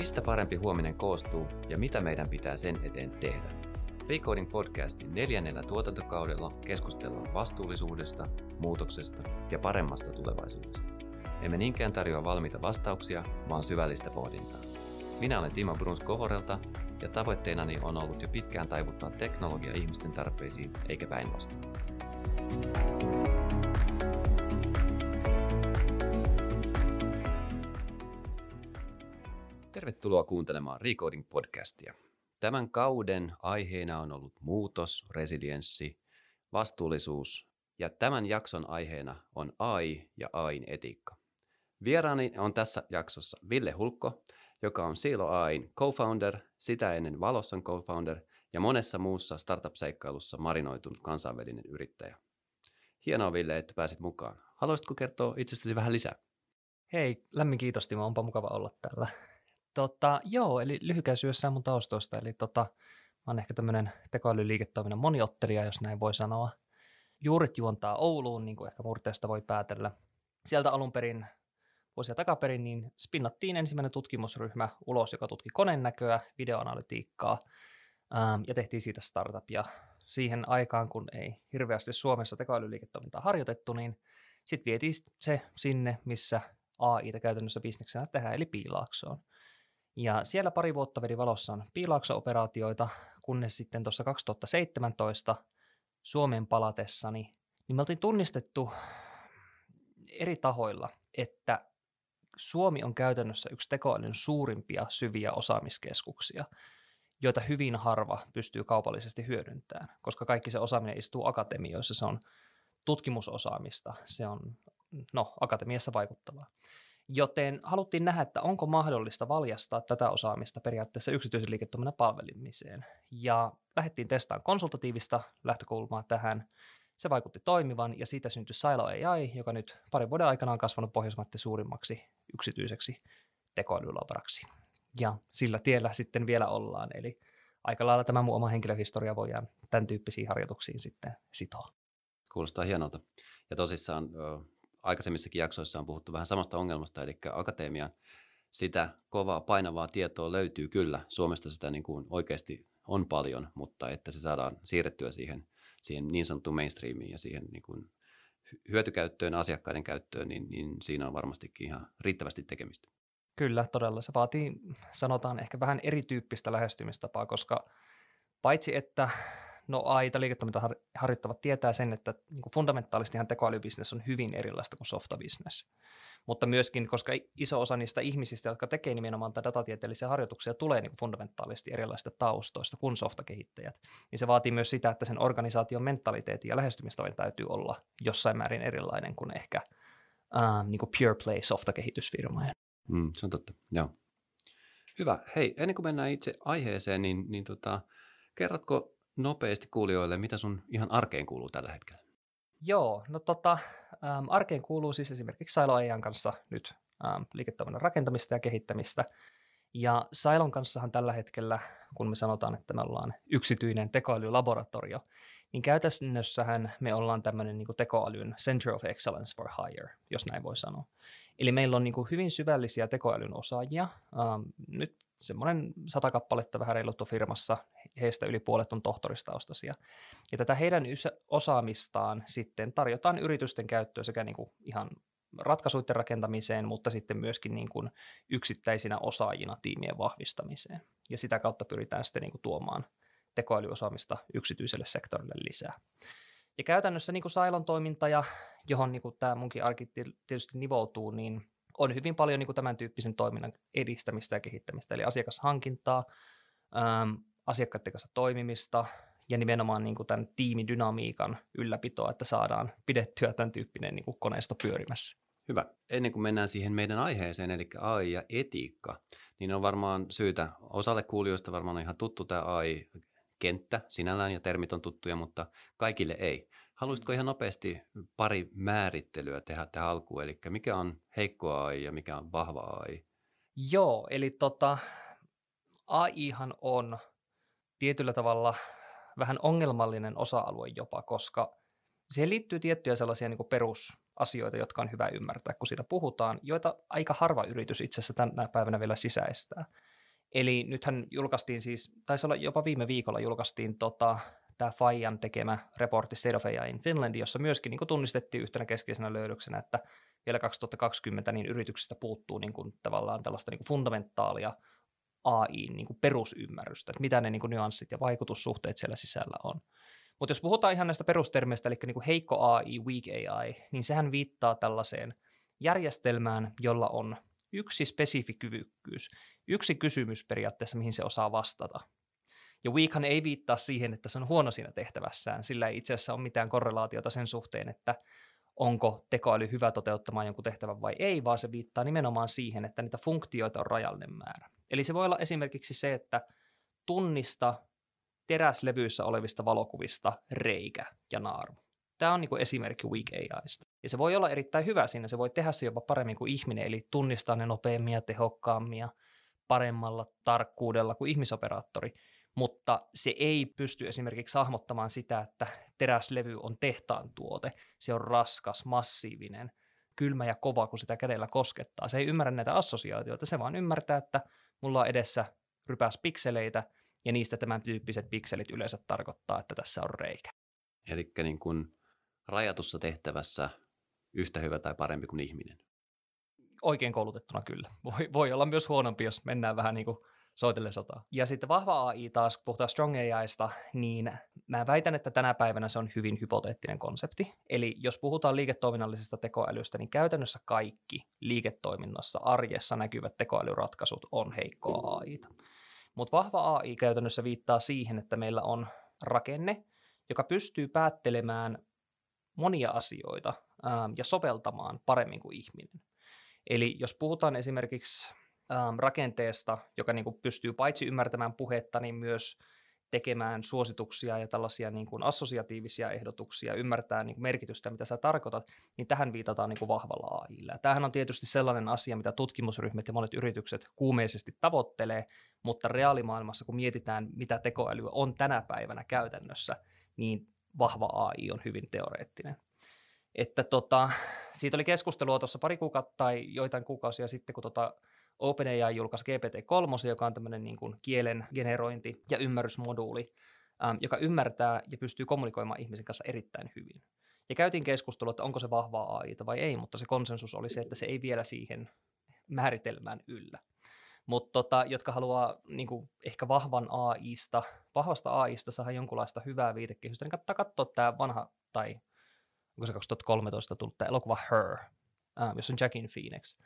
Mistä parempi huominen koostuu ja mitä meidän pitää sen eteen tehdä? Recoding podcastin neljännellä tuotantokaudella keskustellaan vastuullisuudesta, muutoksesta ja paremmasta tulevaisuudesta. Emme niinkään tarjoa valmiita vastauksia, vaan syvällistä pohdintaa. Minä olen Timo Bruns Kohorelta ja tavoitteenani on ollut jo pitkään taivuttaa teknologia ihmisten tarpeisiin eikä päinvastoin. Tervetuloa kuuntelemaan Recoding podcastia. Tämän kauden aiheena on ollut muutos, resilienssi, vastuullisuus ja tämän jakson aiheena on AI ja AIn etiikka. Vieraani on tässä jaksossa Ville Hulkko, joka on Silo AIn co-founder, sitä ennen Valossan co-founder ja monessa muussa startup-seikkailussa marinoitunut kansainvälinen yrittäjä. Hienoa Ville, että pääsit mukaan. Haluaisitko kertoa itsestäsi vähän lisää? Hei, lämmin kiitos Timo, onpa mukava olla täällä. Tota, joo, eli lyhykäisyydessään mun taustoista, eli tota, mä oon ehkä tämmöinen tekoälyliiketoiminnan moniottelija, jos näin voi sanoa. Juurit juontaa Ouluun, niin kuin ehkä murteesta voi päätellä. Sieltä alun perin vuosia takaperin, niin spinnattiin ensimmäinen tutkimusryhmä ulos, joka tutki koneen näköä, videoanalytiikkaa, ähm, ja tehtiin siitä startupia. Siihen aikaan, kun ei hirveästi Suomessa tekoälyliiketoimintaa harjoitettu, niin sitten vietiin se sinne, missä AI käytännössä bisneksenä tehdään, eli Piilaaksoon. Ja siellä pari vuotta veri valossaan piilaakso-operaatioita, kunnes sitten tuossa 2017 Suomen palatessani, niin me oltiin tunnistettu eri tahoilla, että Suomi on käytännössä yksi tekoälyn suurimpia syviä osaamiskeskuksia, joita hyvin harva pystyy kaupallisesti hyödyntämään, koska kaikki se osaaminen istuu akatemioissa, se on tutkimusosaamista, se on no, akatemiassa vaikuttavaa. Joten haluttiin nähdä, että onko mahdollista valjastaa tätä osaamista periaatteessa yksityisen liiketoiminnan palvelimiseen. Ja lähdettiin testaamaan konsultatiivista lähtökulmaa tähän. Se vaikutti toimivan ja siitä syntyi Silo AI, joka nyt parin vuoden aikana on kasvanut Pohjoismaiden suurimmaksi yksityiseksi tekoälylabaraksi. Ja sillä tiellä sitten vielä ollaan. Eli aika lailla tämä mun oma henkilöhistoria voi tämän tyyppisiin harjoituksiin sitten sitoa. Kuulostaa hienolta. Ja tosissaan aikaisemmissakin jaksoissa on puhuttu vähän samasta ongelmasta, eli akatemian sitä kovaa painavaa tietoa löytyy kyllä. Suomesta sitä niin kuin oikeasti on paljon, mutta että se saadaan siirrettyä siihen, siihen niin sanottuun mainstreamiin ja siihen niin kuin hyötykäyttöön, asiakkaiden käyttöön, niin, niin siinä on varmastikin ihan riittävästi tekemistä. Kyllä, todella. Se vaatii, sanotaan, ehkä vähän erityyppistä lähestymistapaa, koska paitsi että no AI tai liiketoiminta harjoittavat tietää sen, että niin kuin fundamentaalistihan tekoälybisnes on hyvin erilaista kuin softabisnes. Mutta myöskin, koska iso osa niistä ihmisistä, jotka tekee nimenomaan tätä datatieteellisiä harjoituksia, tulee niin kuin fundamentaalisti erilaisista taustoista kuin softakehittäjät, niin se vaatii myös sitä, että sen organisaation mentaliteetti ja lähestymistavan täytyy olla jossain määrin erilainen kuin ehkä ähm, niin kuin pure play softakehitysfirmojen. Mm, se on totta, joo. Hyvä. Hei, ennen kuin mennään itse aiheeseen, niin, niin tota, kerrotko nopeasti kuulijoille, mitä sun ihan arkeen kuuluu tällä hetkellä? Joo, no tota, ähm, arkeen kuuluu siis esimerkiksi Silo Eijan kanssa nyt ähm, liiketoiminnan rakentamista ja kehittämistä. Ja Sailon kanssahan tällä hetkellä, kun me sanotaan, että me ollaan yksityinen tekoälylaboratorio, niin käytännössähän me ollaan tämmöinen niin tekoälyn Center of Excellence for Hire, jos näin voi sanoa. Eli meillä on niin hyvin syvällisiä tekoälyn osaajia. Ähm, nyt semmoinen sata kappaletta vähän reiluttu firmassa, heistä yli puolet on tohtoristaustaisia. Ja tätä heidän osaamistaan sitten tarjotaan yritysten käyttöön sekä niin kuin ihan ratkaisuiden rakentamiseen, mutta sitten myöskin niin kuin yksittäisinä osaajina tiimien vahvistamiseen. Ja sitä kautta pyritään sitten niin kuin tuomaan tekoälyosaamista yksityiselle sektorille lisää. Ja käytännössä niin kuin Sailon toiminta, ja johon niin kuin tämä munkin arki tietysti nivoutuu, niin on hyvin paljon niin kuin tämän tyyppisen toiminnan edistämistä ja kehittämistä, eli asiakashankintaa, äm, asiakkaiden kanssa toimimista ja nimenomaan niin kuin tämän tiimidynamiikan ylläpitoa, että saadaan pidettyä tämän tyyppinen niin kuin koneisto pyörimässä. Hyvä. Ennen kuin mennään siihen meidän aiheeseen, eli AI ja etiikka, niin on varmaan syytä, osalle kuulijoista varmaan on ihan tuttu tämä AI-kenttä sinällään ja termit on tuttuja, mutta kaikille ei. Haluaisitko ihan nopeasti pari määrittelyä tehdä tähän alkuun, eli mikä on heikko AI ja mikä on vahva AI? Joo, eli tota, AIhan on tietyllä tavalla vähän ongelmallinen osa-alue jopa, koska siihen liittyy tiettyjä sellaisia niin perusasioita, jotka on hyvä ymmärtää, kun siitä puhutaan, joita aika harva yritys itse asiassa tänä päivänä vielä sisäistää. Eli nythän julkaistiin siis, taisi olla jopa viime viikolla julkaistiin tota, tämä Fajan tekemä raportti State of AI in Finland, jossa myöskin niin tunnistettiin yhtenä keskeisenä löydöksenä, että vielä 2020 niin yrityksistä puuttuu niin kuin, tavallaan tällaista niin fundamentaalia AI niin perusymmärrystä, että mitä ne niin kuin nyanssit ja vaikutussuhteet siellä sisällä on. Mutta jos puhutaan ihan näistä perustermeistä, eli niin kuin heikko AI, weak AI, niin sehän viittaa tällaiseen järjestelmään, jolla on yksi spesifi kyvykkyys, yksi kysymys periaatteessa, mihin se osaa vastata. Ja Weakhan ei viittaa siihen, että se on huono siinä tehtävässään, sillä ei itse asiassa ole mitään korrelaatiota sen suhteen, että onko tekoäly hyvä toteuttamaan jonkun tehtävän vai ei, vaan se viittaa nimenomaan siihen, että niitä funktioita on rajallinen määrä. Eli se voi olla esimerkiksi se, että tunnista teräslevyissä olevista valokuvista reikä ja naarmu. Tämä on niin esimerkki Weak AIsta. Ja se voi olla erittäin hyvä siinä, se voi tehdä se jopa paremmin kuin ihminen, eli tunnistaa ne nopeammin ja tehokkaammin ja paremmalla tarkkuudella kuin ihmisoperaattori, mutta se ei pysty esimerkiksi hahmottamaan sitä, että teräslevy on tehtaan tuote, se on raskas, massiivinen, kylmä ja kova, kun sitä kädellä koskettaa. Se ei ymmärrä näitä assosiaatioita, se vaan ymmärtää, että mulla on edessä rypäs pikseleitä, ja niistä tämän tyyppiset pikselit yleensä tarkoittaa, että tässä on reikä. Eli niin kuin rajatussa tehtävässä yhtä hyvä tai parempi kuin ihminen. Oikein koulutettuna kyllä. Voi, voi olla myös huonompi, jos mennään vähän niin kuin soitelle sotaa. Ja sitten vahva AI taas, kun puhutaan Strong AIsta, niin mä väitän, että tänä päivänä se on hyvin hypoteettinen konsepti. Eli jos puhutaan liiketoiminnallisesta tekoälystä, niin käytännössä kaikki liiketoiminnassa arjessa näkyvät tekoälyratkaisut on heikkoa AIta. Mutta vahva AI käytännössä viittaa siihen, että meillä on rakenne, joka pystyy päättelemään monia asioita ää, ja soveltamaan paremmin kuin ihminen. Eli jos puhutaan esimerkiksi ää, rakenteesta, joka niin kuin pystyy paitsi ymmärtämään puhetta, niin myös tekemään suosituksia ja tällaisia niin kuin assosiatiivisia ehdotuksia, ymmärtää niin kuin merkitystä, mitä sä tarkoitat, niin tähän viitataan niin kuin vahvalla AIlla. Tämähän on tietysti sellainen asia, mitä tutkimusryhmät ja monet yritykset kuumeisesti tavoittelee, mutta reaalimaailmassa, kun mietitään, mitä tekoäly on tänä päivänä käytännössä, niin vahva AI on hyvin teoreettinen. Että tota, siitä oli keskustelua tuossa pari kuukautta tai joitain kuukausia sitten, kun tota OpenAI julkaisi GPT-3, joka on tämmöinen niin kuin kielen generointi- ja ymmärrysmoduuli, ähm, joka ymmärtää ja pystyy kommunikoimaan ihmisen kanssa erittäin hyvin. Ja käytiin keskustelua, että onko se vahvaa AI vai ei, mutta se konsensus oli se, että se ei vielä siihen määritelmään yllä. Mutta tota, jotka haluaa niin kuin, ehkä vahvan AIsta, vahvasta AIsta saada jonkunlaista hyvää viitekehystä, niin kannattaa katsoa tämä vanha, tai onko se 2013 tullut tämä elokuva Her, ähm, jossa on Jackin Phoenix.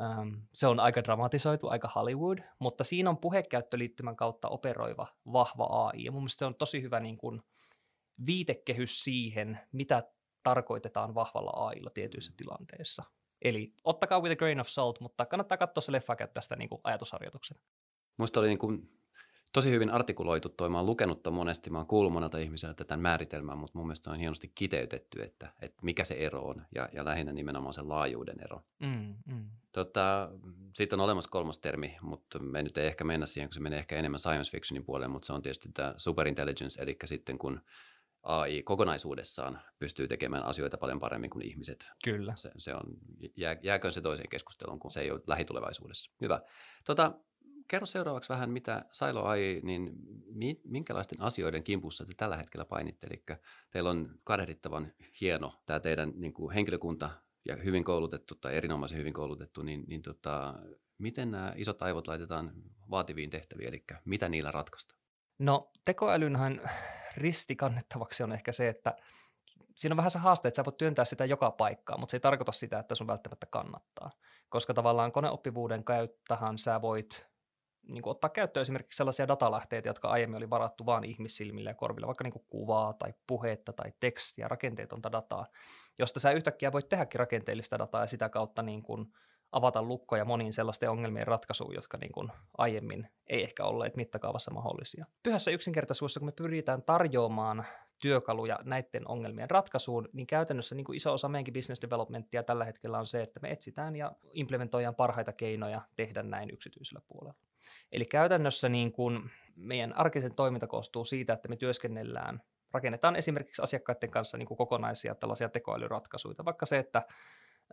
Ähm, se on aika dramatisoitu, aika Hollywood, mutta siinä on puhekäyttöliittymän kautta operoiva vahva AI, ja mun mielestä se on tosi hyvä niin kuin, viitekehys siihen, mitä tarkoitetaan vahvalla AIlla tietyissä tilanteissa. Eli ottakaa with a grain of salt, mutta kannattaa katsoa se leffa tästä niin kuin. Musta oli niin kuin tosi hyvin artikuloitu toi. Mä oon lukenut ton monesti, mä oon kuullut monelta ihmiseltä tämän määritelmän, mutta mun mielestä se on hienosti kiteytetty, että, että mikä se ero on ja, ja lähinnä nimenomaan se laajuuden ero. Mm, mm. Tota, sitten on olemassa kolmas termi, mutta me nyt ei ehkä mennä siihen, kun se menee ehkä enemmän science fictionin puolelle, mutta se on tietysti tämä superintelligence, eli sitten kun AI kokonaisuudessaan pystyy tekemään asioita paljon paremmin kuin ihmiset. Kyllä. Se, se on, jää, jääkö se toiseen keskusteluun, kun se ei ole lähitulevaisuudessa. Hyvä. Tota, kerro seuraavaksi vähän, mitä Silo AI, niin minkälaisten asioiden kimpussa te tällä hetkellä painitte? Eli teillä on kadehdittavan hieno tämä teidän niin kuin henkilökunta ja hyvin koulutettu tai erinomaisen hyvin koulutettu, niin, niin tota, miten nämä isot aivot laitetaan vaativiin tehtäviin, eli mitä niillä ratkaista? No tekoälynhän ristikannettavaksi on ehkä se, että siinä on vähän se haaste, että sä voit työntää sitä joka paikkaan, mutta se ei tarkoita sitä, että sun välttämättä kannattaa. Koska tavallaan koneoppivuuden käyttähän sä voit niin kuin ottaa käyttöön esimerkiksi sellaisia datalähteitä, jotka aiemmin oli varattu vain ihmissilmille ja korville, vaikka niin kuin kuvaa tai puhetta tai tekstiä, rakenteetonta dataa, josta sä yhtäkkiä voit tehdäkin rakenteellista dataa ja sitä kautta niin kuin avata lukkoja moniin sellaisten ongelmien ratkaisuun, jotka niin kuin aiemmin ei ehkä olleet mittakaavassa mahdollisia. Pyhässä yksinkertaisuudessa, kun me pyritään tarjoamaan työkaluja näiden ongelmien ratkaisuun, niin käytännössä niin kuin iso osa meidänkin business developmenttia tällä hetkellä on se, että me etsitään ja implementoidaan parhaita keinoja tehdä näin yksityisellä puolella. Eli käytännössä niin kuin meidän arkisen toiminta koostuu siitä, että me työskennellään, rakennetaan esimerkiksi asiakkaiden kanssa niin kuin kokonaisia tällaisia tekoälyratkaisuja, vaikka se, että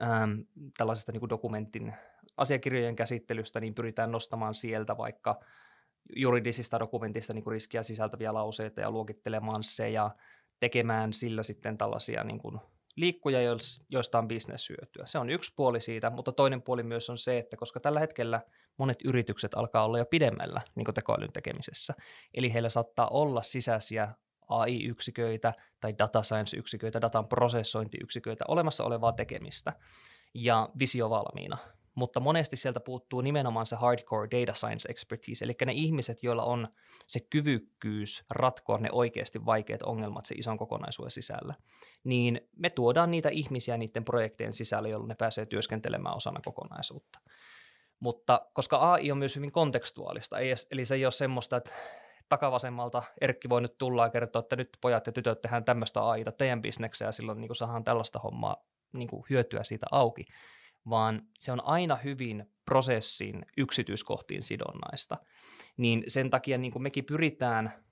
ähm, tällaisesta niin kuin dokumentin asiakirjojen käsittelystä, niin pyritään nostamaan sieltä vaikka juridisista dokumentista niin kuin riskiä sisältäviä lauseita ja luokittelemaan se ja tekemään sillä sitten tällaisia niin kuin liikkuja, joista on bisneshyötyä. Se on yksi puoli siitä, mutta toinen puoli myös on se, että koska tällä hetkellä monet yritykset alkaa olla jo pidemmällä niin tekoälyn tekemisessä, eli heillä saattaa olla sisäisiä AI-yksiköitä tai data science-yksiköitä, datan prosessointiyksiköitä, olemassa olevaa tekemistä ja visio valmiina. Mutta monesti sieltä puuttuu nimenomaan se hardcore data science expertise, eli ne ihmiset, joilla on se kyvykkyys ratkoa ne oikeasti vaikeat ongelmat se ison kokonaisuuden sisällä, niin me tuodaan niitä ihmisiä niiden projektien sisällä, jolloin ne pääsee työskentelemään osana kokonaisuutta. Mutta koska AI on myös hyvin kontekstuaalista, ei, eli se ei ole semmoista, että takavasemmalta Erkki voi nyt tulla ja kertoa, että nyt pojat ja tytöt tehdään tämmöistä AIta teidän bisnekseen ja silloin niin saadaan tällaista hommaa niin kuin hyötyä siitä auki, vaan se on aina hyvin prosessin yksityiskohtiin sidonnaista. Niin sen takia niin kuin mekin pyritään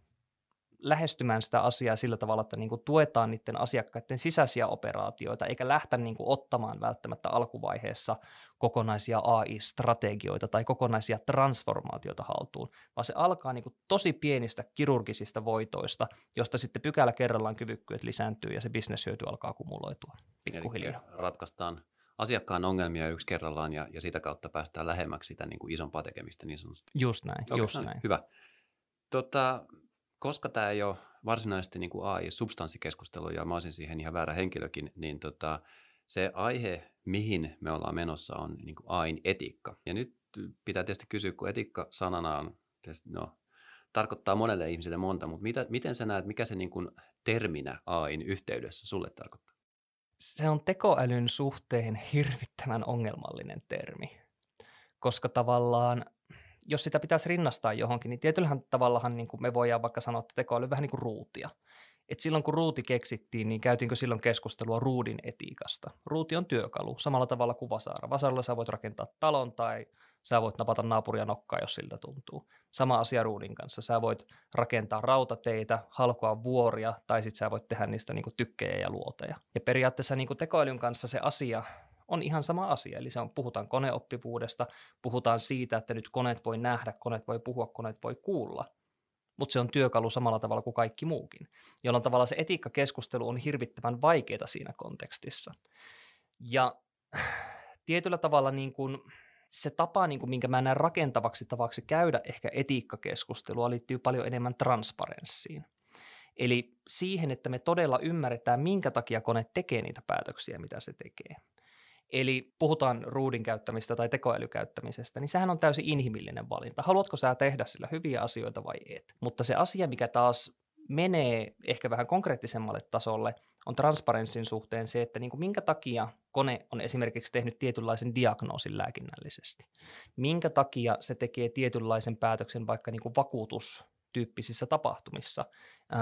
lähestymään sitä asiaa sillä tavalla, että niin kuin tuetaan niiden asiakkaiden sisäisiä operaatioita, eikä lähteä niin kuin ottamaan välttämättä alkuvaiheessa kokonaisia AI-strategioita tai kokonaisia transformaatioita haltuun, vaan se alkaa niin kuin tosi pienistä kirurgisista voitoista, josta sitten pykälä kerrallaan kyvykkyydet lisääntyy ja se bisneshyöty alkaa kumuloitua pikkuhiljaa. Eli ratkaistaan asiakkaan ongelmia yksi kerrallaan ja, ja sitä kautta päästään lähemmäksi sitä niin kuin isompaa tekemistä niin sanotusti. Just näin, okay, just näin. Hyvä. Tota, koska tämä ei ole varsinaisesti niin kuin AI-substanssikeskustelu ja mä olisin siihen ihan väärä henkilökin, niin tota, se aihe, mihin me ollaan menossa, on niin kuin AIn etiikka. Ja nyt pitää tietysti kysyä, kun etiikka sanana on, tietysti, no, tarkoittaa monelle ihmiselle monta, mutta mitä, miten sä näet, mikä se niin kuin terminä AIn yhteydessä sulle tarkoittaa? se on tekoälyn suhteen hirvittävän ongelmallinen termi, koska tavallaan jos sitä pitäisi rinnastaa johonkin, niin tietyllähän tavallahan niin kuin me voidaan vaikka sanoa, että tekoäly vähän niin kuin ruutia. Et silloin kun ruuti keksittiin, niin käytiinkö silloin keskustelua ruudin etiikasta. Ruuti on työkalu, samalla tavalla kuin vasara. Vasaralla sä voit rakentaa talon tai Sä voit napata naapuria nokkaa, jos siltä tuntuu. Sama asia ruudin kanssa. Sä voit rakentaa rautateitä, halkoa vuoria, tai sitten sä voit tehdä niistä niinku tykkejä ja luoteja. Ja periaatteessa niinku tekoälyn kanssa se asia on ihan sama asia. Eli se on, puhutaan koneoppivuudesta, puhutaan siitä, että nyt koneet voi nähdä, koneet voi puhua, koneet voi kuulla. Mutta se on työkalu samalla tavalla kuin kaikki muukin. Jolloin tavalla se etiikkakeskustelu on hirvittävän vaikeaa siinä kontekstissa. Ja tietyllä tavalla niin kuin, se tapa, niin kuin, minkä mä näen rakentavaksi tavaksi käydä ehkä etiikkakeskustelua, liittyy paljon enemmän transparenssiin. Eli siihen, että me todella ymmärretään, minkä takia kone tekee niitä päätöksiä, mitä se tekee. Eli puhutaan ruudin käyttämistä tai tekoälykäyttämisestä, niin sehän on täysin inhimillinen valinta. Haluatko sä tehdä sillä hyviä asioita vai et? Mutta se asia, mikä taas menee ehkä vähän konkreettisemmalle tasolle, on transparenssin suhteen se, että niin kuin minkä takia kone on esimerkiksi tehnyt tietynlaisen diagnoosin lääkinnällisesti. Minkä takia se tekee tietynlaisen päätöksen vaikka niin kuin vakuutustyyppisissä tapahtumissa.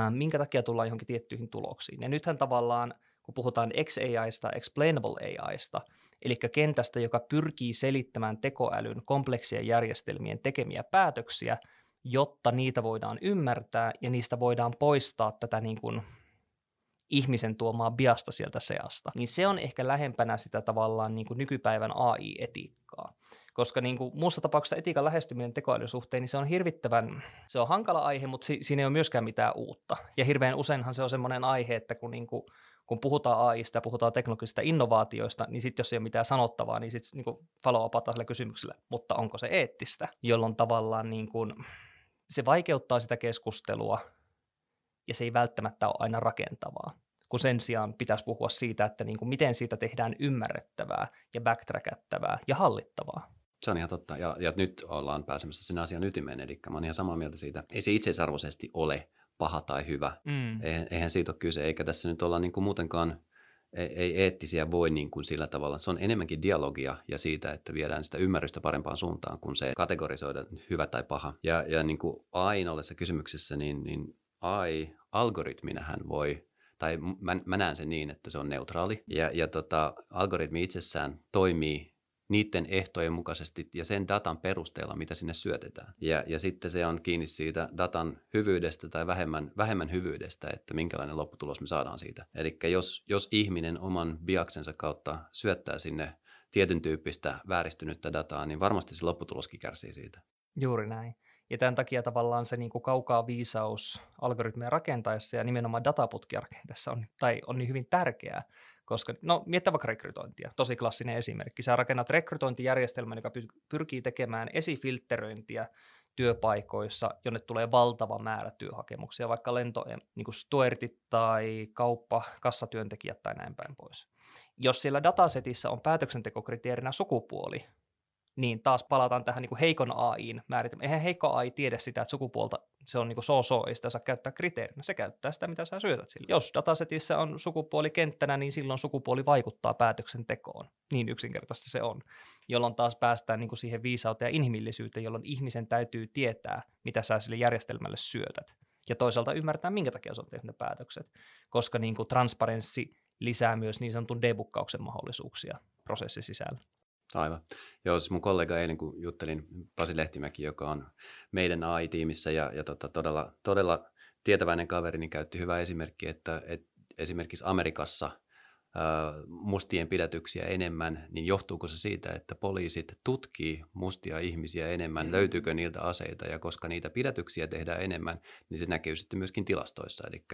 minkä takia tullaan johonkin tiettyihin tuloksiin. Ja nythän tavallaan, kun puhutaan XAIsta, explainable AIsta, eli kentästä, joka pyrkii selittämään tekoälyn kompleksien järjestelmien tekemiä päätöksiä, jotta niitä voidaan ymmärtää ja niistä voidaan poistaa tätä niin kuin ihmisen tuomaa biasta sieltä seasta, niin se on ehkä lähempänä sitä tavallaan niin kuin nykypäivän AI-etiikkaa. Koska niin kuin muussa tapauksessa etiikan lähestyminen tekoälyn suhteen, niin se on hirvittävän, se on hankala aihe, mutta si- siinä ei ole myöskään mitään uutta. Ja hirveän useinhan se on semmoinen aihe, että kun niin kuin kun puhutaan AIsta ja puhutaan teknologisista innovaatioista, niin sitten jos ei ole mitään sanottavaa, niin sitten niin follow up sille kysymykselle, mutta onko se eettistä, jolloin tavallaan niin kuin, se vaikeuttaa sitä keskustelua ja se ei välttämättä ole aina rakentavaa, kun sen sijaan pitäisi puhua siitä, että niin kuin miten siitä tehdään ymmärrettävää ja backtrackattavaa ja hallittavaa. Se on ihan totta. Ja, ja nyt ollaan pääsemässä sen asian ytimeen, eli mä oon ihan samaa mieltä siitä. Ei se itseisarvoisesti ole paha tai hyvä. Mm. Eihän, eihän siitä ole kyse, eikä tässä nyt olla niin kuin muutenkaan, ei, ei eettisiä voi niin kuin sillä tavalla. Se on enemmänkin dialogia ja siitä, että viedään sitä ymmärrystä parempaan suuntaan, kuin se kategorisoida hyvä tai paha. Ja, ja niin kuin aina ollessa kysymyksessä, niin, niin AI algoritminähän voi, tai mä, mä näen sen niin, että se on neutraali, ja, ja tota, algoritmi itsessään toimii niiden ehtojen mukaisesti ja sen datan perusteella, mitä sinne syötetään. Ja, ja sitten se on kiinni siitä datan hyvyydestä tai vähemmän, vähemmän hyvyydestä, että minkälainen lopputulos me saadaan siitä. Eli jos, jos ihminen oman biaksensa kautta syöttää sinne tietyn tyyppistä vääristynyttä dataa, niin varmasti se lopputuloskin kärsii siitä. Juuri näin. Ja tämän takia tavallaan se niin kuin kaukaa viisaus algoritmeja rakentaessa ja nimenomaan dataputkia rakentaessa on, tai on niin hyvin tärkeää, koska, no miettä vaikka rekrytointia, tosi klassinen esimerkki. Sä rakennat rekrytointijärjestelmän, joka pyrkii tekemään esifiltteröintiä työpaikoissa, jonne tulee valtava määrä työhakemuksia, vaikka lento, niin kuin Stuartit tai kauppa, kassatyöntekijät tai näin päin pois. Jos siellä datasetissä on päätöksentekokriteerinä sukupuoli, niin taas palataan tähän niin kuin heikon AIin määritelmään. Eihän heikko AI tiedä sitä, että sukupuolta se on niin so-so, ei sitä saa käyttää kriteerinä. Se käyttää sitä, mitä sä syötät sille. Jos datasetissä on sukupuoli kenttänä, niin silloin sukupuoli vaikuttaa päätöksentekoon. Niin yksinkertaisesti se on. Jolloin taas päästään niin kuin siihen viisauteen ja inhimillisyyteen, jolloin ihmisen täytyy tietää, mitä sä sille järjestelmälle syötät. Ja toisaalta ymmärtää, minkä takia se on tehnyt ne päätökset. Koska niin kuin transparenssi lisää myös niin sanotun debukkauksen mahdollisuuksia prosessin sisällä. Aivan. Joo, siis mun kollega eilen, kun juttelin Pasi Lehtimäki, joka on meidän AI-tiimissä ja, ja tota, todella, todella tietäväinen kaveri, niin käytti hyvä esimerkki, että, että esimerkiksi Amerikassa – mustien pidätyksiä enemmän, niin johtuuko se siitä, että poliisit tutkii mustia ihmisiä enemmän, mm. löytyykö niiltä aseita, ja koska niitä pidätyksiä tehdään enemmän, niin se näkyy sitten myöskin tilastoissa. Eli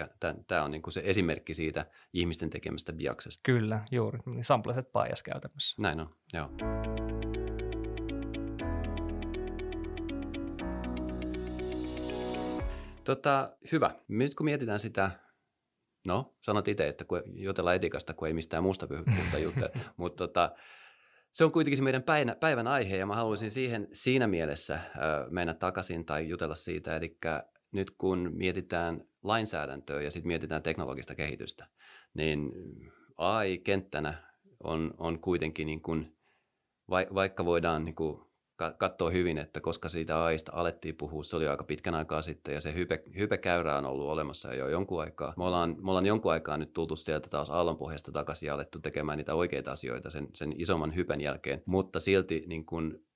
tämä on niinku se esimerkki siitä ihmisten tekemästä biaksesta. Kyllä, juuri. Sampleset bias käytännössä. Näin on, joo. Tota, hyvä. Nyt kun mietitään sitä No, sanot itse, että kun jutellaan etikasta, kun ei mistään muusta puhuta juttuja, mutta tota, se on kuitenkin se meidän päivän, päivän aihe ja mä haluaisin siihen siinä mielessä äh, mennä takaisin tai jutella siitä, eli nyt kun mietitään lainsäädäntöä ja sitten mietitään teknologista kehitystä, niin AI-kenttänä on, on kuitenkin niin kuin, vaikka voidaan niin kuin katsoo hyvin, että koska siitä AIsta alettiin puhua, se oli aika pitkän aikaa sitten ja se hype, hypekäyrä on ollut olemassa jo jonkun aikaa. Me ollaan, me ollaan jonkun aikaa nyt tultu sieltä taas aallonpohjasta takaisin ja alettu tekemään niitä oikeita asioita sen, sen isomman hypen jälkeen, mutta silti niin kun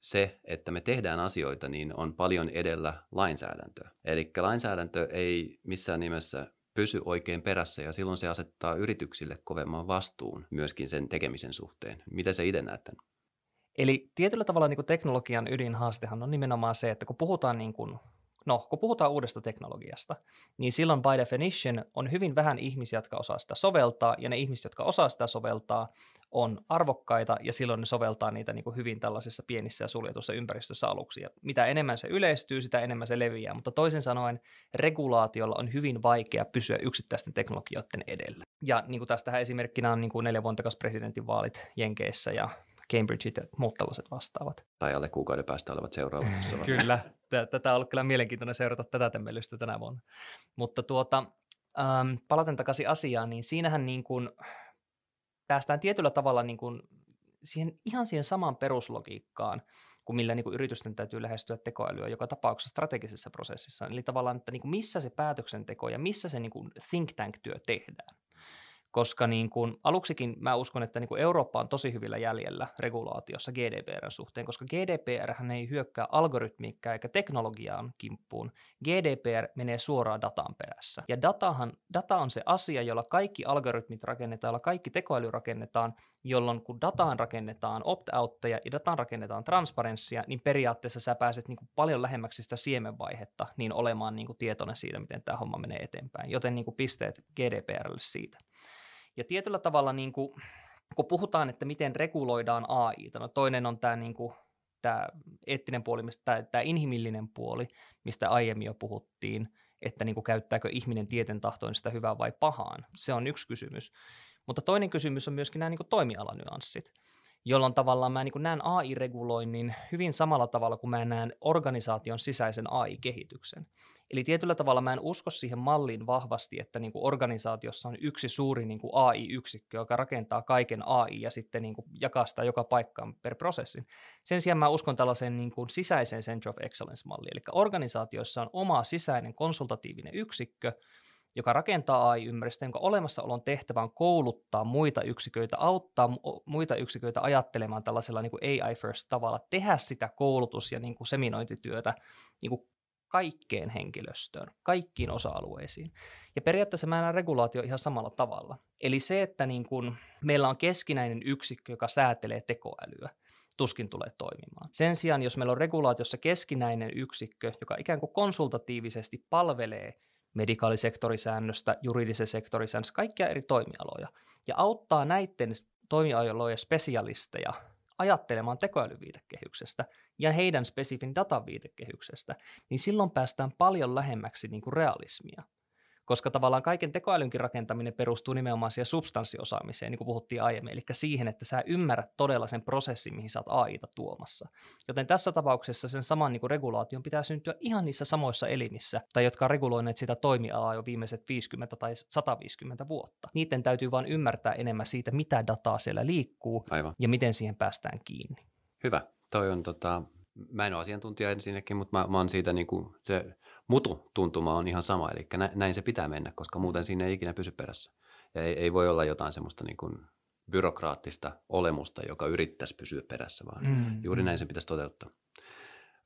se, että me tehdään asioita, niin on paljon edellä lainsäädäntöä. Eli lainsäädäntö ei missään nimessä pysy oikein perässä ja silloin se asettaa yrityksille kovemman vastuun myöskin sen tekemisen suhteen. Mitä se itse näet tämän? Eli tietyllä tavalla niin kuin teknologian ydinhaastehan on nimenomaan se, että kun puhutaan niin kuin No, kun puhutaan uudesta teknologiasta, niin silloin by definition on hyvin vähän ihmisiä, jotka osaa sitä soveltaa, ja ne ihmiset, jotka osaa sitä soveltaa, on arvokkaita, ja silloin ne soveltaa niitä niin kuin hyvin tällaisissa pienissä ja suljetussa ympäristössä aluksi. Ja mitä enemmän se yleistyy, sitä enemmän se leviää, mutta toisin sanoen regulaatiolla on hyvin vaikea pysyä yksittäisten teknologioiden edellä. Ja niin kuin tästähän esimerkkinä on niin kuin neljä vuotta presidentinvaalit Jenkeissä, ja Cambridgeit ja muut tällaiset vastaavat. Tai alle kuukauden päästä olevat seuraavat. kyllä, tätä on ollut kyllä mielenkiintoinen seurata tätä temmelystä tänä vuonna. Mutta tuota, ähm, palaten takaisin asiaan, niin siinähän niin kuin päästään tietyllä tavalla niin kuin siihen, ihan siihen samaan peruslogiikkaan, kuin millä niin kuin yritysten täytyy lähestyä tekoälyä joka tapauksessa strategisessa prosessissa. Eli tavallaan, että niin kuin missä se päätöksenteko ja missä se niin kuin think tank-työ tehdään koska niin kuin, aluksikin mä uskon, että niin kuin Eurooppa on tosi hyvillä jäljellä regulaatiossa GDPRn suhteen, koska GDPR ei hyökkää algoritmiikkaa eikä teknologiaan kimppuun. GDPR menee suoraan datan perässä. Ja datahan, data on se asia, jolla kaikki algoritmit rakennetaan, jolla kaikki tekoäly rakennetaan, jolloin kun dataan rakennetaan opt-outteja ja dataan rakennetaan transparenssia, niin periaatteessa sä pääset niin kuin paljon lähemmäksi sitä siemenvaihetta, niin olemaan niin kuin tietoinen siitä, miten tämä homma menee eteenpäin. Joten niin kuin pisteet GDPRlle siitä. Ja tietyllä tavalla, niin kuin, kun puhutaan, että miten reguloidaan AI, no toinen on tämä, niin kuin, tämä eettinen puoli, mistä, tämä inhimillinen puoli, mistä aiemmin jo puhuttiin, että niin kuin, käyttääkö ihminen tieten tahtoin sitä hyvää vai pahaan. Se on yksi kysymys. Mutta toinen kysymys on myöskin nämä niin kuin, toimialanyanssit jolloin tavallaan mä niin näen AI-reguloinnin hyvin samalla tavalla kuin mä näen organisaation sisäisen AI-kehityksen. Eli tietyllä tavalla mä en usko siihen malliin vahvasti, että niin kuin organisaatiossa on yksi suuri niin kuin AI-yksikkö, joka rakentaa kaiken AI ja sitten niin kuin jakaa sitä joka paikkaan per prosessin. Sen sijaan mä uskon tällaiseen niin kuin sisäiseen Center of Excellence-malliin, eli organisaatioissa on oma sisäinen konsultatiivinen yksikkö, joka rakentaa AI-ympäristöä, jonka olemassaolon tehtävä on kouluttaa muita yksiköitä, auttaa muita yksiköitä ajattelemaan tällaisella niin kuin AI first tavalla, tehdä sitä koulutus- ja niin kuin seminointityötä niin kuin kaikkeen henkilöstöön, kaikkiin osa-alueisiin. Ja periaatteessa mä näen regulaatio ihan samalla tavalla. Eli se, että niin kun meillä on keskinäinen yksikkö, joka säätelee tekoälyä, tuskin tulee toimimaan. Sen sijaan, jos meillä on regulaatiossa keskinäinen yksikkö, joka ikään kuin konsultatiivisesti palvelee medikaalisektorisäännöstä, juridisen sektorisäännöstä, kaikkia eri toimialoja, ja auttaa näiden toimialojen spesialisteja ajattelemaan tekoälyviitekehyksestä ja heidän spesifin dataviitekehyksestä, niin silloin päästään paljon lähemmäksi niin kuin realismia koska tavallaan kaiken tekoälynkin rakentaminen perustuu nimenomaan siihen substanssiosaamiseen, niin kuin puhuttiin aiemmin, eli siihen, että sä ymmärrät todella sen prosessin, mihin sä oot AIta tuomassa. Joten tässä tapauksessa sen saman niin kuin regulaation pitää syntyä ihan niissä samoissa elimissä, tai jotka on reguloineet sitä toimialaa jo viimeiset 50 tai 150 vuotta. Niiden täytyy vain ymmärtää enemmän siitä, mitä dataa siellä liikkuu Aivan. ja miten siihen päästään kiinni. Hyvä. Toi on tota, mä en ole asiantuntija ensinnäkin, mutta mä, mä oon siitä niin kuin, se mutu-tuntuma on ihan sama, eli näin se pitää mennä, koska muuten siinä ei ikinä pysy perässä. Ja ei, ei voi olla jotain semmoista niin kuin byrokraattista olemusta, joka yrittäisi pysyä perässä, vaan mm, juuri mm. näin se pitäisi toteuttaa.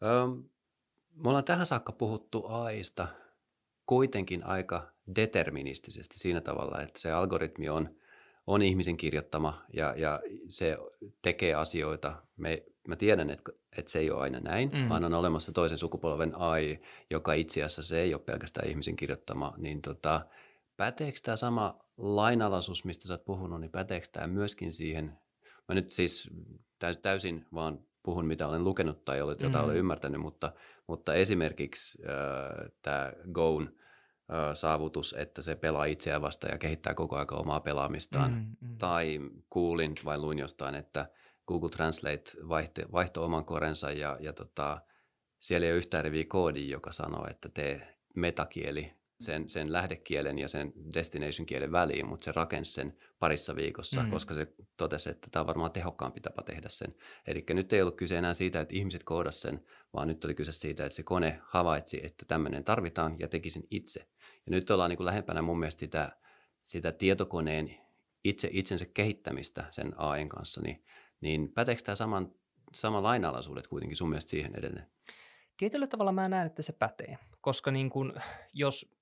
Öö, me ollaan tähän saakka puhuttu AIsta kuitenkin aika deterministisesti siinä tavalla, että se algoritmi on, on ihmisen kirjoittama ja, ja se tekee asioita. Me mä tiedän, että, että se ei ole aina näin, mm. vaan on olemassa toisen sukupolven AI, joka itse asiassa se ei ole pelkästään ihmisen kirjoittama, niin tota, päteekö tämä sama lainalaisuus, mistä sä oot puhunut, niin päteekö tämä myöskin siihen, mä nyt siis täysin vaan puhun, mitä olen lukenut tai jota mm. olen ymmärtänyt, mutta, mutta esimerkiksi äh, tämä Goon saavutus, että se pelaa itseään vasta ja kehittää koko ajan omaa pelaamistaan, mm, mm. tai kuulin vai luin jostain, että – Google Translate vaihto, vaihto oman korensa ja, ja tota, siellä ei ole yhtään riviä koodia, joka sanoo, että tee metakieli sen, sen lähdekielen ja sen destination kielen väliin, mutta se rakensi sen parissa viikossa, mm. koska se totesi, että tämä on varmaan tehokkaampi tapa tehdä sen. Eli nyt ei ollut kyse enää siitä, että ihmiset koodas sen, vaan nyt oli kyse siitä, että se kone havaitsi, että tämmöinen tarvitaan ja teki sen itse. Ja nyt ollaan niin kuin lähempänä mun mielestä sitä, sitä tietokoneen itse itsensä kehittämistä sen AIn kanssa, niin niin päteekö tämä saman, sama lainalaisuudet kuitenkin sun mielestä siihen edelleen? Tietyllä tavalla mä näen, että se pätee, koska niin kun, jos,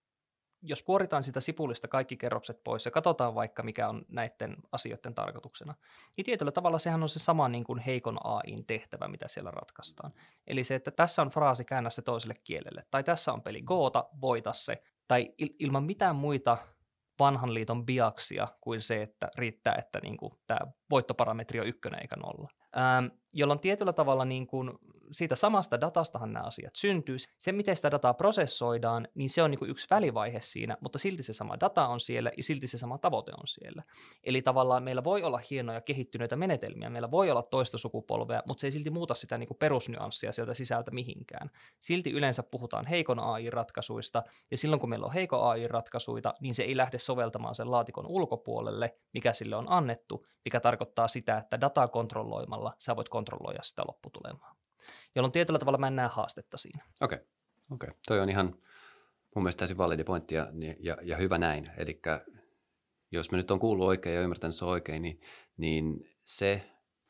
jos puoritaan sitä sipulista kaikki kerrokset pois ja katsotaan vaikka mikä on näiden asioiden tarkoituksena, niin tietyllä tavalla sehän on se sama niin kuin heikon AIin tehtävä, mitä siellä ratkaistaan. Eli se, että tässä on fraasi käännä se toiselle kielelle, tai tässä on peli goota, voita se, tai il- ilman mitään muita vanhan liiton biaksia kuin se, että riittää, että niin kuin tämä voittoparametri on ykkönen eikä nolla. Ähm, jolloin tietyllä tavalla niin kuin siitä samasta datastahan nämä asiat syntyy. Se, miten sitä dataa prosessoidaan, niin se on niin yksi välivaihe siinä, mutta silti se sama data on siellä ja silti se sama tavoite on siellä. Eli tavallaan meillä voi olla hienoja kehittyneitä menetelmiä, meillä voi olla toista sukupolvea, mutta se ei silti muuta sitä niin perusnyanssia sieltä sisältä mihinkään. Silti yleensä puhutaan heikon AI-ratkaisuista, ja silloin kun meillä on heikon AI-ratkaisuja, niin se ei lähde soveltamaan sen laatikon ulkopuolelle, mikä sille on annettu, mikä tarkoittaa sitä, että dataa kontrolloimalla sä voit kontrolloida sitä lopputulemaa jolloin tietyllä tavalla mä en näe haastetta siinä. Okei, okay. okay. toi on ihan mun mielestä täysin validi pointti ja, ja, ja hyvä näin. Eli jos me nyt on kuullut oikein ja ymmärtänyt se oikein, niin, niin se,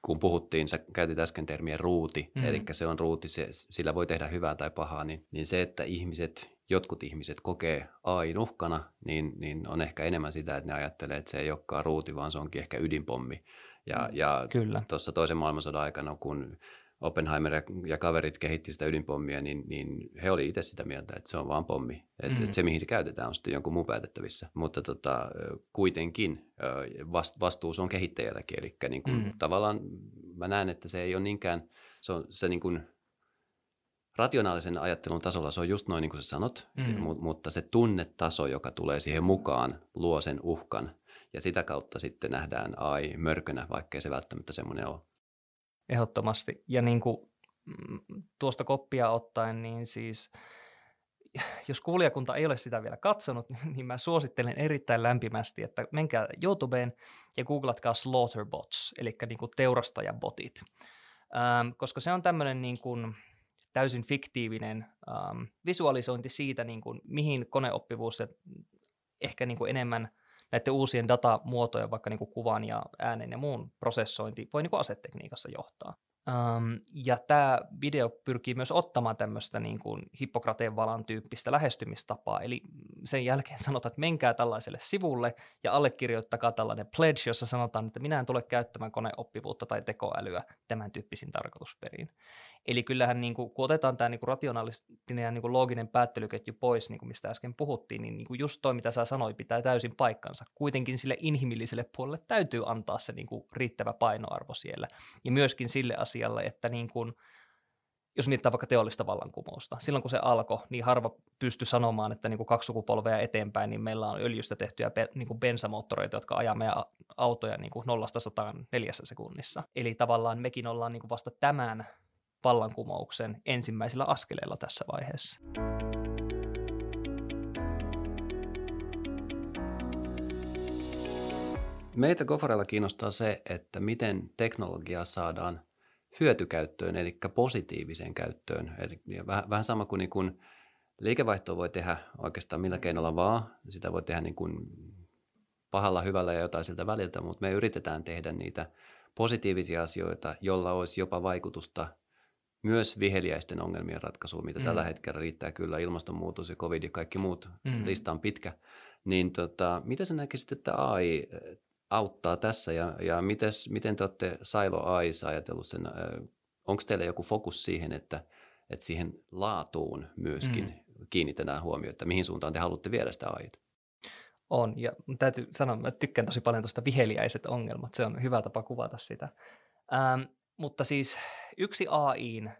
kun puhuttiin, sä käytit äsken termiä ruuti, mm. eli se on ruuti, se, sillä voi tehdä hyvää tai pahaa, niin, niin se, että ihmiset, jotkut ihmiset kokee AI uhkana, niin, niin on ehkä enemmän sitä, että ne ajattelee, että se ei olekaan ruuti, vaan se onkin ehkä ydinpommi. Ja, mm. ja tuossa toisen maailmansodan aikana, kun Oppenheimer ja, kaverit kehitti sitä ydinpommia, niin, niin he oli itse sitä mieltä, että se on vaan pommi. Että mm. et se, mihin se käytetään, on sitten jonkun muun päätettävissä. Mutta tota, kuitenkin vastuus on kehittäjälläkin. Eli niin kuin, mm. tavallaan mä näen, että se ei ole niinkään, se on se niin kuin, rationaalisen ajattelun tasolla se on just noin niin kuin sä sanot, mm. mutta se tunnetaso, joka tulee siihen mukaan, luo sen uhkan. Ja sitä kautta sitten nähdään AI mörkönä, vaikkei se välttämättä semmoinen ole ehdottomasti. Ja niin kuin, mm, tuosta koppia ottaen, niin siis jos kuulijakunta ei ole sitä vielä katsonut, niin mä suosittelen erittäin lämpimästi, että menkää YouTubeen ja googlatkaa Slaughterbots, eli niin kuin teurastajabotit, ähm, koska se on tämmöinen niin kuin täysin fiktiivinen ähm, visualisointi siitä, niin kuin, mihin koneoppivuus ja ehkä niin kuin enemmän – näiden uusien datamuotojen, vaikka niin kuin kuvan ja äänen ja muun prosessointi, voi niin kuin asetekniikassa johtaa. Um, ja tämä video pyrkii myös ottamaan tämmöistä niin kuin Hippokrateen valan tyyppistä lähestymistapaa, eli sen jälkeen sanotaan, että menkää tällaiselle sivulle ja allekirjoittakaa tällainen pledge, jossa sanotaan, että minä en tule käyttämään koneoppivuutta tai tekoälyä tämän tyyppisin tarkoitusperiin. Eli kyllähän niin kuin, kun otetaan tämä niin kuin rationaalinen ja niin kuin looginen päättelyketju pois, niin kuin mistä äsken puhuttiin, niin, niin kuin just toi, mitä sä sanoit, pitää täysin paikkansa. Kuitenkin sille inhimilliselle puolelle täytyy antaa se niin kuin riittävä painoarvo siellä. Ja myöskin sille asialle, että niin kuin, jos mietitään vaikka teollista vallankumousta, silloin kun se alkoi, niin harva pystyi sanomaan, että niin kuin kaksi sukupolvea eteenpäin, niin meillä on öljystä tehtyjä niin kuin bensamoottoreita, jotka ajaa meidän autoja niin kuin nollasta sataan neljässä sekunnissa. Eli tavallaan mekin ollaan niin kuin vasta tämän vallankumouksen ensimmäisillä askeleilla tässä vaiheessa. Meitä Gofarella kiinnostaa se, että miten teknologiaa saadaan hyötykäyttöön, eli positiiviseen käyttöön. Eli vähän, vähän sama kuin, niin kuin liikevaihtoa voi tehdä oikeastaan millä keinolla vaan. Sitä voi tehdä niin kuin pahalla, hyvällä ja jotain siltä väliltä, mutta me yritetään tehdä niitä positiivisia asioita, jolla olisi jopa vaikutusta myös viheliäisten ongelmien ratkaisuun, mitä mm. tällä hetkellä riittää kyllä, ilmastonmuutos ja covid ja kaikki muut, mm. lista on pitkä. Niin tota, mitä sä näkisit, että AI auttaa tässä ja, ja mites, miten te olette Silo AIssa ajatellut sen, onko teillä joku fokus siihen, että, että siihen laatuun myöskin mm. kiinnitetään huomiota, mihin suuntaan te haluatte viedä sitä AIta? On, ja täytyy sanoa, että tykkään tosi paljon tuosta viheliäiset ongelmat, se on hyvä tapa kuvata sitä. Ähm, mutta siis yksi AIin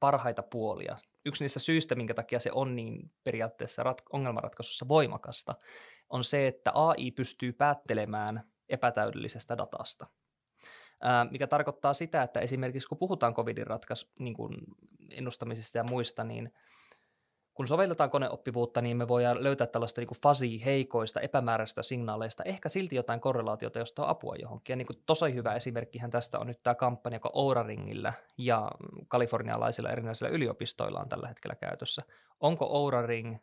parhaita puolia, yksi niistä syistä, minkä takia se on niin periaatteessa rat- ongelmanratkaisussa voimakasta, on se, että AI pystyy päättelemään epätäydellisestä datasta. Mikä tarkoittaa sitä, että esimerkiksi kun puhutaan covidin ratkaisu, niin kuin ennustamisesta ja muista, niin kun sovelletaan koneoppivuutta, niin me voidaan löytää tällaista niin fuzzy, heikoista, epämääräistä signaaleista, ehkä silti jotain korrelaatiota, josta on apua johonkin. Ja niin kuin tosi hyvä esimerkkihän tästä on nyt tämä kampanja, joka Oura Ringillä ja kalifornialaisilla erinäisillä yliopistoilla on tällä hetkellä käytössä. Onko Oura Ring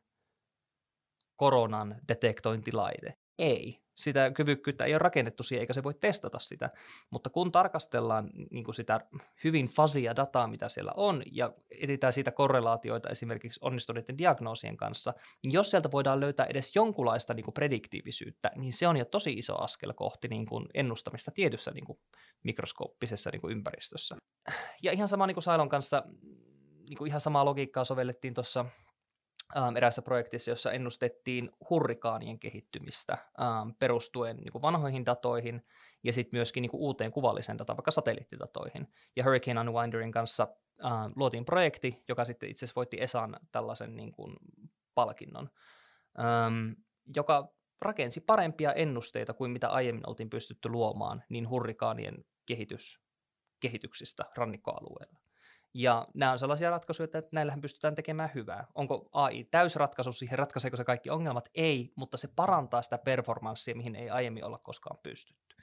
koronan detektointilaite? Ei sitä kyvykkyyttä ei ole rakennettu siihen, eikä se voi testata sitä. Mutta kun tarkastellaan niin kuin sitä hyvin fazia dataa, mitä siellä on, ja etsitään siitä korrelaatioita esimerkiksi onnistuneiden diagnoosien kanssa, niin jos sieltä voidaan löytää edes jonkunlaista niin kuin prediktiivisyyttä, niin se on jo tosi iso askel kohti niin kuin ennustamista tietyssä niin kuin mikroskooppisessa niin kuin ympäristössä. Ja ihan sama niin kuin Sailon kanssa, niin kuin ihan samaa logiikkaa sovellettiin tuossa ähm, eräässä projektissa, jossa ennustettiin hurrikaanien kehittymistä ähm, perustuen niin vanhoihin datoihin ja sitten myöskin niin uuteen kuvalliseen dataan, vaikka satelliittidatoihin. Ja Hurricane Unwinderin kanssa ähm, luotiin projekti, joka sitten itse asiassa voitti ESAn tällaisen niin kuin palkinnon, ähm, joka rakensi parempia ennusteita kuin mitä aiemmin oltiin pystytty luomaan niin hurrikaanien kehitys, kehityksistä rannikkoalueella. Ja nämä on sellaisia ratkaisuja, että näillähän pystytään tekemään hyvää. Onko AI täysratkaisu siihen, ratkaiseeko se kaikki ongelmat? Ei, mutta se parantaa sitä performanssia, mihin ei aiemmin olla koskaan pystytty.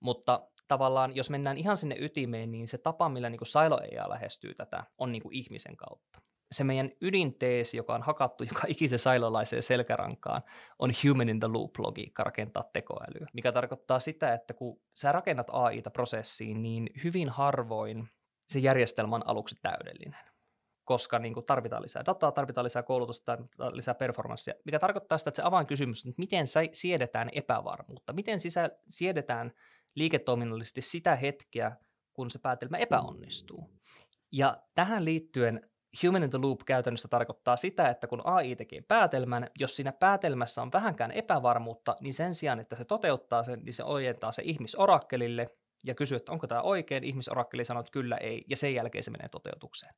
Mutta tavallaan, jos mennään ihan sinne ytimeen, niin se tapa, millä niin Silo AI lähestyy tätä, on niin ihmisen kautta. Se meidän ydinteesi, joka on hakattu joka ikisen sailolaiseen selkärankaan, on human in the loop-logiikka rakentaa tekoälyä, mikä tarkoittaa sitä, että kun sä rakennat AIta prosessiin, niin hyvin harvoin se järjestelmä on aluksi täydellinen, koska niin kuin tarvitaan lisää dataa, tarvitaan lisää koulutusta, tarvitaan lisää performanssia, mikä tarkoittaa sitä, että se avainkysymys on, että miten siedetään epävarmuutta, miten sisä, siedetään liiketoiminnallisesti sitä hetkeä, kun se päätelmä epäonnistuu. Ja tähän liittyen Human in the Loop käytännössä tarkoittaa sitä, että kun AI tekee päätelmän, jos siinä päätelmässä on vähänkään epävarmuutta, niin sen sijaan, että se toteuttaa sen, niin se ojentaa se ihmisorakkelille, ja kysyy, että onko tämä oikein, ihmisorakkeli sanoo, että kyllä ei, ja sen jälkeen se menee toteutukseen.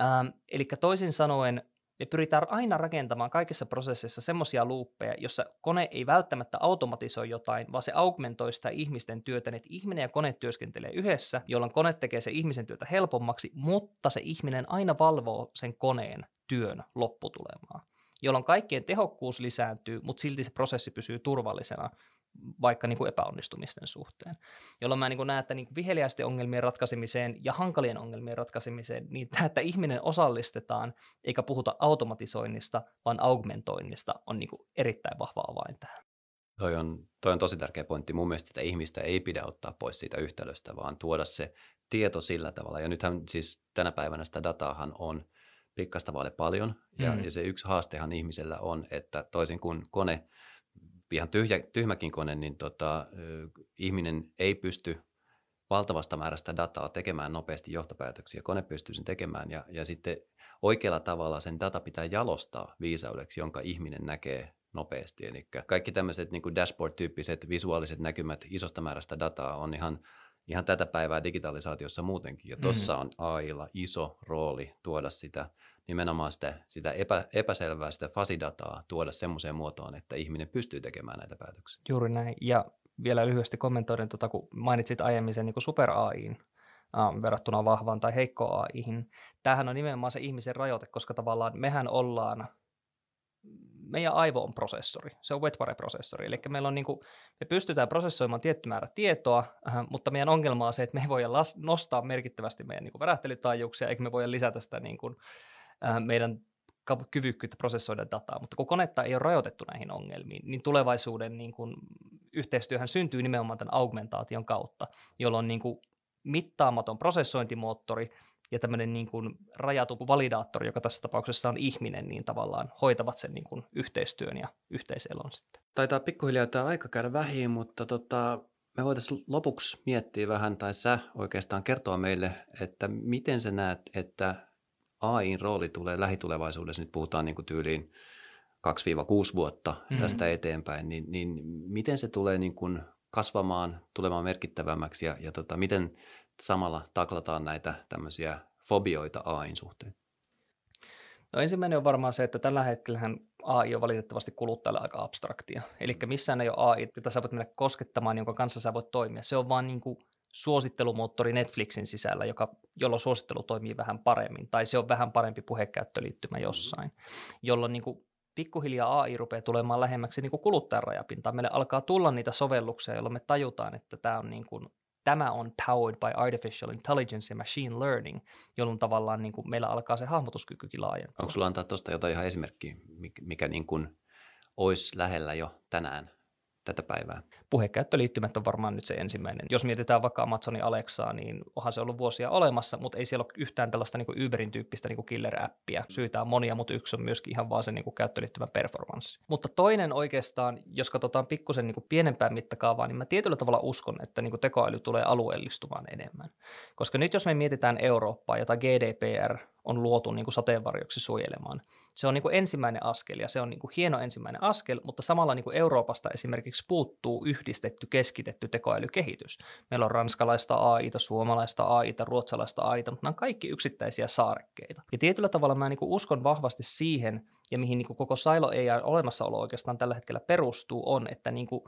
Ähm, eli toisin sanoen, me pyritään aina rakentamaan kaikissa prosesseissa semmoisia luuppeja, jossa kone ei välttämättä automatisoi jotain, vaan se augmentoi sitä ihmisten työtä, niin että ihminen ja kone työskentelee yhdessä, jolloin kone tekee se ihmisen työtä helpommaksi, mutta se ihminen aina valvoo sen koneen työn lopputulemaa, jolloin kaikkien tehokkuus lisääntyy, mutta silti se prosessi pysyy turvallisena vaikka niin kuin epäonnistumisten suhteen. Jolloin mä niin kuin näen, että niin kuin viheliäisten ongelmien ratkaisemiseen ja hankalien ongelmien ratkaisemiseen, niin tämä, että ihminen osallistetaan eikä puhuta automatisoinnista, vaan augmentoinnista, on niin kuin erittäin vahva avain tähän. Toi on, toi on tosi tärkeä pointti. Mun mielestä että ihmistä ei pidä ottaa pois siitä yhtälöstä, vaan tuoda se tieto sillä tavalla. Ja nythän siis tänä päivänä sitä dataahan on pikkasta vaille paljon. Ja, mm. ja se yksi haastehan ihmisellä on, että toisin kuin kone, ihan tyhjä, tyhmäkin kone, niin tota, ihminen ei pysty valtavasta määrästä dataa tekemään nopeasti johtopäätöksiä. Kone pystyy sen tekemään ja, ja sitten oikealla tavalla sen data pitää jalostaa viisaudeksi, jonka ihminen näkee nopeasti. Eli kaikki tämmöiset niin dashboard-tyyppiset visuaaliset näkymät isosta määrästä dataa on ihan, ihan tätä päivää digitalisaatiossa muutenkin. Ja tuossa mm. on AIlla iso rooli tuoda sitä nimenomaan sitä, sitä epä, epäselvää, sitä fasidataa tuoda semmoiseen muotoon, että ihminen pystyy tekemään näitä päätöksiä. Juuri näin. Ja vielä lyhyesti kommentoiden, tuota, kun mainitsit aiemmin sen niin super AIin, äh, verrattuna vahvaan tai heikkoon AIhin. Tämähän on nimenomaan se ihmisen rajoite, koska tavallaan mehän ollaan, meidän aivo on prosessori, se on wetware-prosessori, eli meillä on niin kuin, me pystytään prosessoimaan tietty määrä tietoa, äh, mutta meidän ongelma on se, että me ei voida las- nostaa merkittävästi meidän niin kuin värähtelytaajuuksia, eikä me voida lisätä sitä niin kuin, meidän kyvykkyyttä prosessoida dataa, mutta kun konetta ei ole rajoitettu näihin ongelmiin, niin tulevaisuuden niin kuin, yhteistyöhän syntyy nimenomaan tämän augmentaation kautta, jolloin niin kuin, mittaamaton prosessointimoottori ja tämmöinen niin kuin rajattu validaattori, joka tässä tapauksessa on ihminen, niin tavallaan hoitavat sen niin kuin yhteistyön ja yhteiselon sitten. Taitaa pikkuhiljaa tämä aika käydä vähin, mutta tota, me voitaisiin lopuksi miettiä vähän, tai sä oikeastaan kertoa meille, että miten sä näet, että AIin rooli tulee lähitulevaisuudessa, nyt puhutaan niin kuin tyyliin 2-6 vuotta mm. tästä eteenpäin, niin, niin miten se tulee niin kuin kasvamaan, tulemaan merkittävämmäksi ja, ja tota, miten samalla taklataan näitä tämmöisiä fobioita AIin suhteen? No ensimmäinen on varmaan se, että tällä hetkellä AI on valitettavasti kuluttajalle aika abstraktia. Eli missään ei ole AI, jota sä voit mennä koskettamaan, jonka kanssa sä voit toimia. Se on vaan niin kuin suosittelumoottori Netflixin sisällä, joka, jolloin suosittelu toimii vähän paremmin, tai se on vähän parempi puhekäyttöliittymä jossain, jolloin niin kuin pikkuhiljaa AI rupeaa tulemaan lähemmäksi niin kuin kuluttajan rajapintaa. Meille alkaa tulla niitä sovelluksia, jolloin me tajutaan, että tämä on, niin kuin, tämä on powered by artificial intelligence ja machine learning, jolloin tavallaan niin kuin meillä alkaa se hahmotuskykykin laajentua. Onko sulla antaa tuosta jotain ihan esimerkkiä, mikä niin kuin olisi lähellä jo tänään tätä päivää? Puhekäyttöliittymät on varmaan nyt se ensimmäinen. Jos mietitään vaikka Amazonin Alexaa, niin onhan se ollut vuosia olemassa, mutta ei siellä ole yhtään tällaista niin kuin Uberin tyyppistä niin kuin killer-appia. Syitä on monia, mutta yksi on myöskin ihan vaan se niin kuin käyttöliittymän performanssi. Mutta toinen oikeastaan, jos katsotaan pikkusen niin kuin pienempään mittakaavaa, niin mä tietyllä tavalla uskon, että niin kuin tekoäly tulee alueellistumaan enemmän. Koska nyt jos me mietitään Eurooppaa, jota GDPR on luotu niin kuin sateenvarjoksi suojelemaan. Se on niin kuin ensimmäinen askel ja se on niin kuin hieno ensimmäinen askel, mutta samalla niin kuin Euroopasta esimerkiksi puuttuu yhdistetty, keskitetty tekoälykehitys. Meillä on ranskalaista AIta, suomalaista AIta, ruotsalaista AIta, mutta nämä on kaikki yksittäisiä saarekkeita. Ja tietyllä tavalla mä niin kuin uskon vahvasti siihen, ja mihin niin kuin koko Silo AI olemassaolo oikeastaan tällä hetkellä perustuu, on, että niin kuin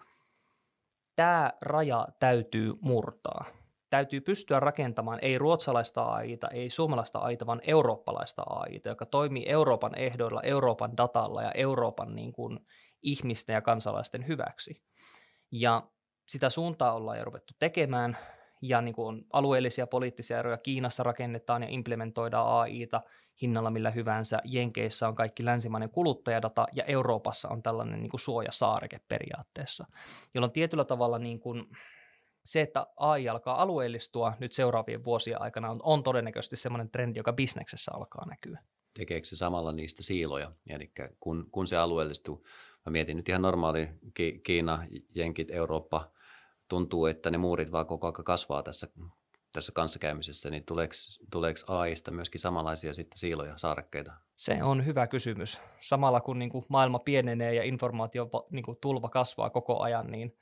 tämä raja täytyy murtaa täytyy pystyä rakentamaan ei ruotsalaista AIta, ei suomalaista AIta, vaan eurooppalaista AIta, joka toimii Euroopan ehdoilla, Euroopan datalla ja Euroopan niin kuin, ihmisten ja kansalaisten hyväksi. Ja sitä suuntaa ollaan jo ruvettu tekemään, ja niin kuin alueellisia poliittisia eroja Kiinassa rakennetaan ja implementoidaan AIta hinnalla millä hyvänsä. Jenkeissä on kaikki länsimainen kuluttajadata ja Euroopassa on tällainen niin kuin suojasaareke periaatteessa, jolloin tietyllä tavalla niin kuin, se, että AI alkaa alueellistua nyt seuraavien vuosien aikana, on, on todennäköisesti sellainen trendi, joka bisneksessä alkaa näkyä. Tekeekö se samalla niistä siiloja? Eli kun, kun se alueellistuu, mä mietin nyt ihan normaali Kiina, Jenkit, Eurooppa, tuntuu, että ne muurit vaan koko ajan kasvaa tässä, tässä kanssakäymisessä, niin tuleeko, tuleeko AIsta myöskin samanlaisia sitten siiloja, saarekkeita? Se on hyvä kysymys. Samalla kun niin kuin maailma pienenee ja informaatio niin kuin tulva kasvaa koko ajan, niin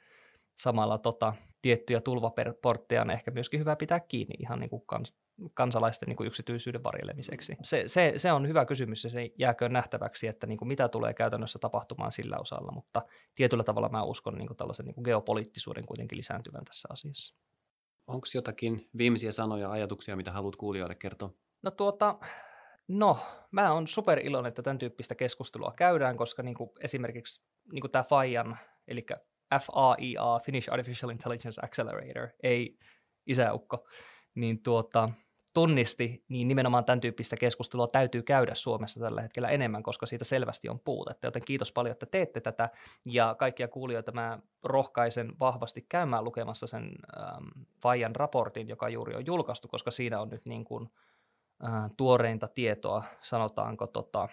samalla tota, tiettyjä tulvaportteja on ehkä myöskin hyvä pitää kiinni ihan niin kuin kans, kansalaisten niin kuin yksityisyyden varjelemiseksi. Se, se, se on hyvä kysymys ja se jääkö nähtäväksi, että niin kuin mitä tulee käytännössä tapahtumaan sillä osalla, mutta tietyllä tavalla mä uskon niin kuin tällaisen niin kuin geopoliittisuuden kuitenkin lisääntyvän tässä asiassa. Onko jotakin viimeisiä sanoja, ajatuksia, mitä haluat kuulijoille kertoa? No tuota, No, mä oon super iloinen, että tämän tyyppistä keskustelua käydään, koska niin kuin esimerkiksi niin kuin tämä FAIAN, eli FAIA, Finnish Artificial Intelligence Accelerator, ei isäukko, niin tuota, tunnisti, niin nimenomaan tämän tyyppistä keskustelua täytyy käydä Suomessa tällä hetkellä enemmän, koska siitä selvästi on puutetta. Joten kiitos paljon, että teette tätä ja kaikkia kuulijoita mä rohkaisen vahvasti käymään lukemassa sen ähm, Fajan raportin, joka juuri on julkaistu, koska siinä on nyt niin kuin, äh, tuoreinta tietoa, sanotaanko tota,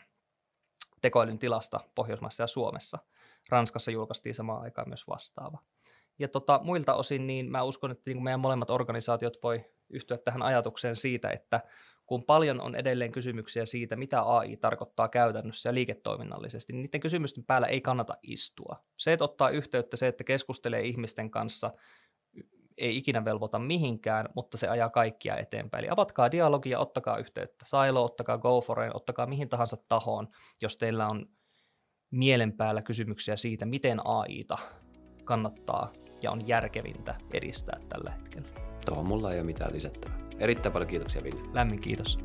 tekoälyn tilasta Pohjoismaissa ja Suomessa. Ranskassa julkaistiin samaan aikaan myös vastaava. Ja tota, muilta osin niin mä uskon, että niin meidän molemmat organisaatiot voi yhtyä tähän ajatukseen siitä, että kun paljon on edelleen kysymyksiä siitä, mitä AI tarkoittaa käytännössä ja liiketoiminnallisesti, niin niiden kysymysten päällä ei kannata istua. Se, että ottaa yhteyttä, se, että keskustelee ihmisten kanssa, ei ikinä velvoita mihinkään, mutta se ajaa kaikkia eteenpäin. Eli avatkaa dialogia, ottakaa yhteyttä Silo, ottakaa GoForeen, ottakaa mihin tahansa tahoon, jos teillä on mielen päällä kysymyksiä siitä, miten AIta kannattaa ja on järkevintä edistää tällä hetkellä. Tuohon mulla ei ole mitään lisättävää. Erittäin paljon kiitoksia, Ville. Lämmin kiitos.